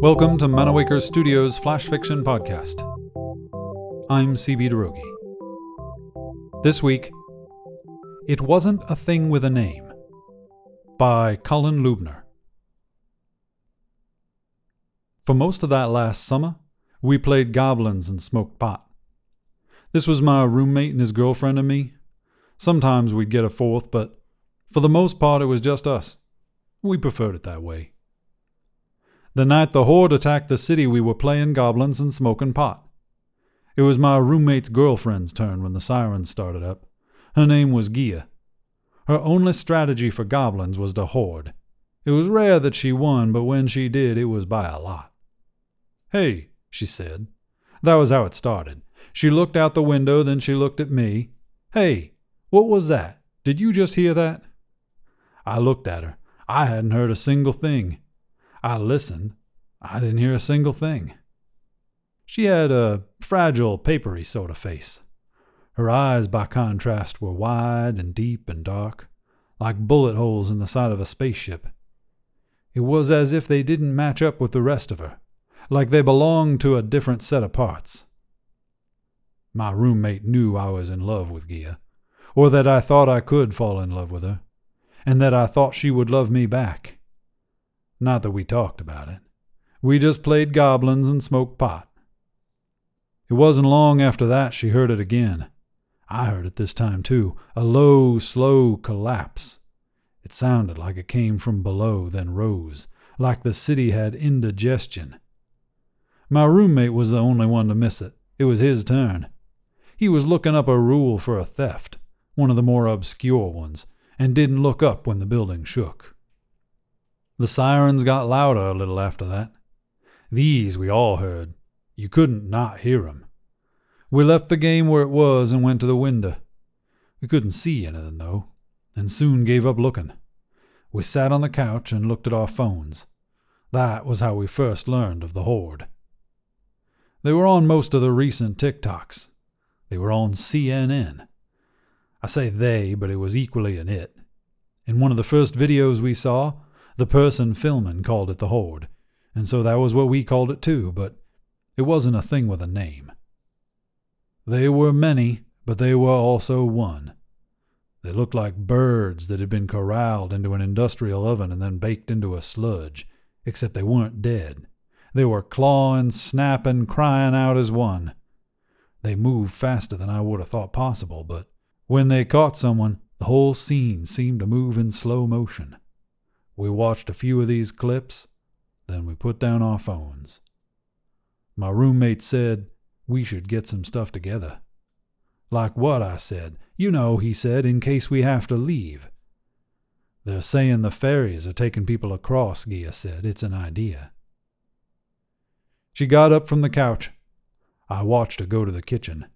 Welcome to Manawaker Studios Flash Fiction Podcast. I'm CB Droege. This week, It Wasn't a Thing with a Name by Colin Lubner. For most of that last summer, we played goblins and smoked pot. This was my roommate and his girlfriend and me. Sometimes we'd get a fourth, but for the most part, it was just us. We preferred it that way. The night the Horde attacked the city, we were playing goblins and smoking pot. It was my roommate's girlfriend's turn when the sirens started up. Her name was Gia. Her only strategy for goblins was to hoard. It was rare that she won, but when she did, it was by a lot. Hey, she said. That was how it started. She looked out the window, then she looked at me. Hey, what was that? Did you just hear that? I looked at her. I hadn't heard a single thing. I listened. I didn't hear a single thing. She had a fragile, papery sort of face. Her eyes, by contrast, were wide and deep and dark, like bullet holes in the side of a spaceship. It was as if they didn't match up with the rest of her, like they belonged to a different set of parts. My roommate knew I was in love with Gia, or that I thought I could fall in love with her, and that I thought she would love me back. Not that we talked about it. We just played goblins and smoked pot. It wasn't long after that she heard it again. I heard it this time too a low, slow collapse. It sounded like it came from below, then rose, like the city had indigestion. My roommate was the only one to miss it. It was his turn. He was looking up a rule for a theft, one of the more obscure ones, and didn't look up when the building shook. The sirens got louder a little after that. These we all heard. You couldn't not hear 'em. We left the game where it was and went to the window. We couldn't see anything, though, and soon gave up looking. We sat on the couch and looked at our phones. That was how we first learned of the Horde. They were on most of the recent TikToks. They were on CNN. I say they, but it was equally an it. In one of the first videos we saw, the person filming called it the Horde, and so that was what we called it too, but it wasn't a thing with a name. They were many, but they were also one. They looked like birds that had been corralled into an industrial oven and then baked into a sludge, except they weren't dead. They were clawing, snapping, crying out as one. They moved faster than I would have thought possible, but when they caught someone, the whole scene seemed to move in slow motion. We watched a few of these clips, then we put down our phones. My roommate said we should get some stuff together. Like what? I said. You know, he said, in case we have to leave. They're saying the ferries are taking people across, Gia said. It's an idea. She got up from the couch. I watched her go to the kitchen.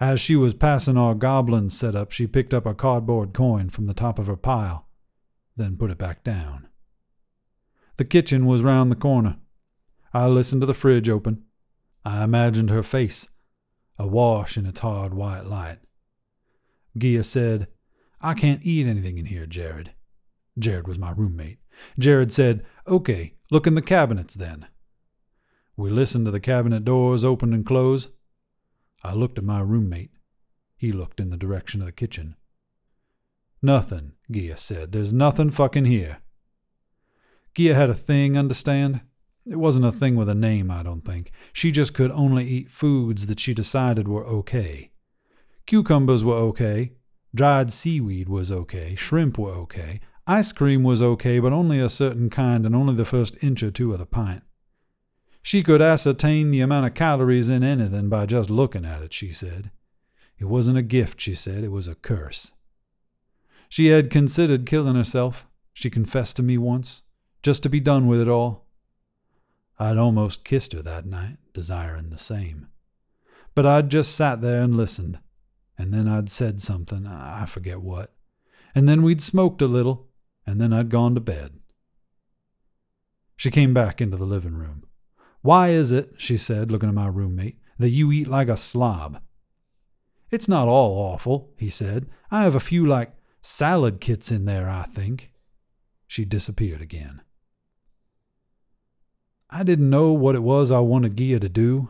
As she was passing our goblin setup, she picked up a cardboard coin from the top of her pile then put it back down. The kitchen was round the corner. I listened to the fridge open. I imagined her face, awash in its hard white light. Gia said, I can't eat anything in here, Jared. Jared was my roommate. Jared said, Okay, look in the cabinets then. We listened to the cabinet doors open and close. I looked at my roommate. He looked in the direction of the kitchen. Nothing, Gia said. There's nothing fucking here. Gia had a thing, understand? It wasn't a thing with a name, I don't think. She just could only eat foods that she decided were okay. Cucumbers were okay. Dried seaweed was okay. Shrimp were okay. Ice cream was okay, but only a certain kind and only the first inch or two of the pint. She could ascertain the amount of calories in anything by just looking at it, she said. It wasn't a gift, she said, it was a curse. She had considered killing herself, she confessed to me once, just to be done with it all. I'd almost kissed her that night, desiring the same. But I'd just sat there and listened, and then I'd said something, I forget what, and then we'd smoked a little, and then I'd gone to bed. She came back into the living room. Why is it, she said, looking at my roommate, that you eat like a slob? It's not all awful, he said. I have a few, like, salad kits in there, I think. She disappeared again. I didn't know what it was I wanted Gia to do.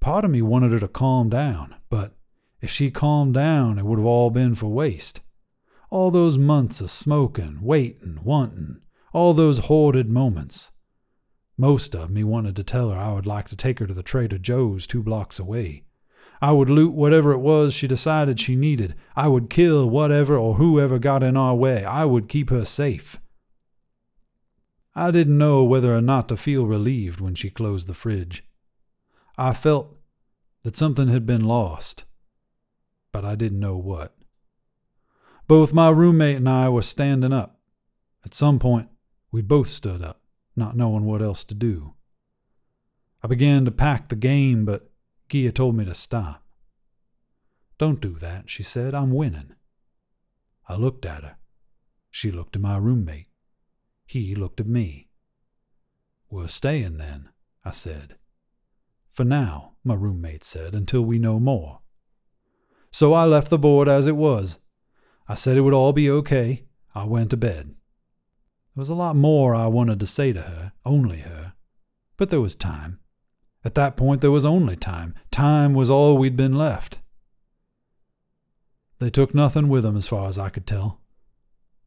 Part of me wanted her to calm down, but if she calmed down, it would have all been for waste. All those months of smoking, waiting, wanting, all those hoarded moments. Most of me wanted to tell her I would like to take her to the Trader Joe's two blocks away. I would loot whatever it was she decided she needed. I would kill whatever or whoever got in our way. I would keep her safe. I didn't know whether or not to feel relieved when she closed the fridge. I felt that something had been lost, but I didn't know what. Both my roommate and I were standing up. At some point, we both stood up, not knowing what else to do. I began to pack the game, but Gia told me to stop. Don't do that, she said. I'm winning. I looked at her. She looked at my roommate. He looked at me. We're staying then, I said. For now, my roommate said, until we know more. So I left the board as it was. I said it would all be okay. I went to bed. There was a lot more I wanted to say to her, only her. But there was time. At that point, there was only time. Time was all we'd been left. They took nothing with them, as far as I could tell.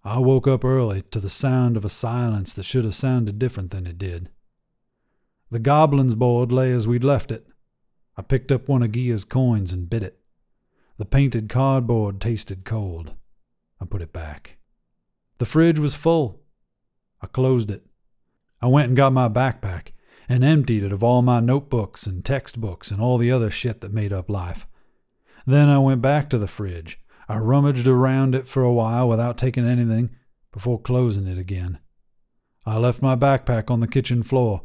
I woke up early to the sound of a silence that should have sounded different than it did. The goblin's board lay as we'd left it. I picked up one of Gia's coins and bit it. The painted cardboard tasted cold. I put it back. The fridge was full. I closed it. I went and got my backpack and emptied it of all my notebooks and textbooks and all the other shit that made up life. Then I went back to the fridge. I rummaged around it for a while without taking anything before closing it again. I left my backpack on the kitchen floor,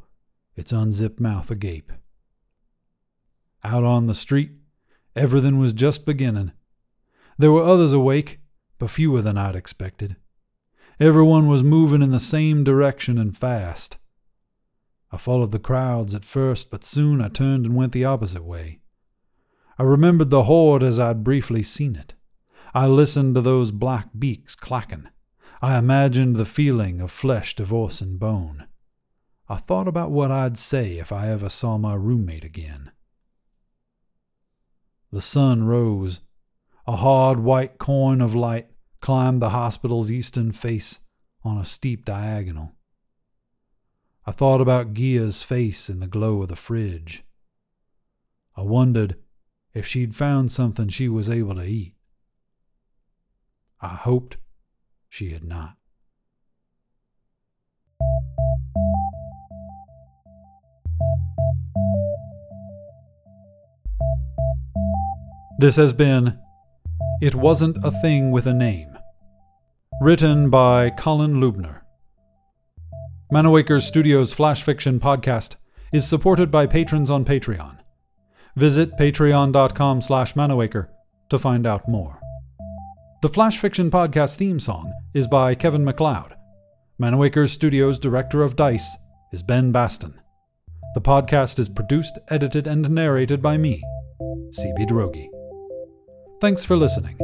its unzipped mouth agape. Out on the street, everything was just beginning. There were others awake, but fewer than I'd expected. Everyone was moving in the same direction and fast. I followed the crowds at first, but soon I turned and went the opposite way. I remembered the horde as I'd briefly seen it. I listened to those black beaks clacking. I imagined the feeling of flesh divorcing bone. I thought about what I'd say if I ever saw my roommate again. The sun rose. A hard white coin of light climbed the hospital's eastern face on a steep diagonal. I thought about Gia's face in the glow of the fridge. I wondered if she'd found something she was able to eat. I hoped she had not. This has been It Wasn't a Thing with a Name, written by Colin Lubner. Manawaker Studios Flash Fiction Podcast is supported by patrons on Patreon. Visit patreon.com slash manawaker to find out more. The Flash Fiction Podcast theme song is by Kevin MacLeod. Manawaker Studios Director of DICE is Ben Baston. The podcast is produced, edited, and narrated by me, CB Droege. Thanks for listening.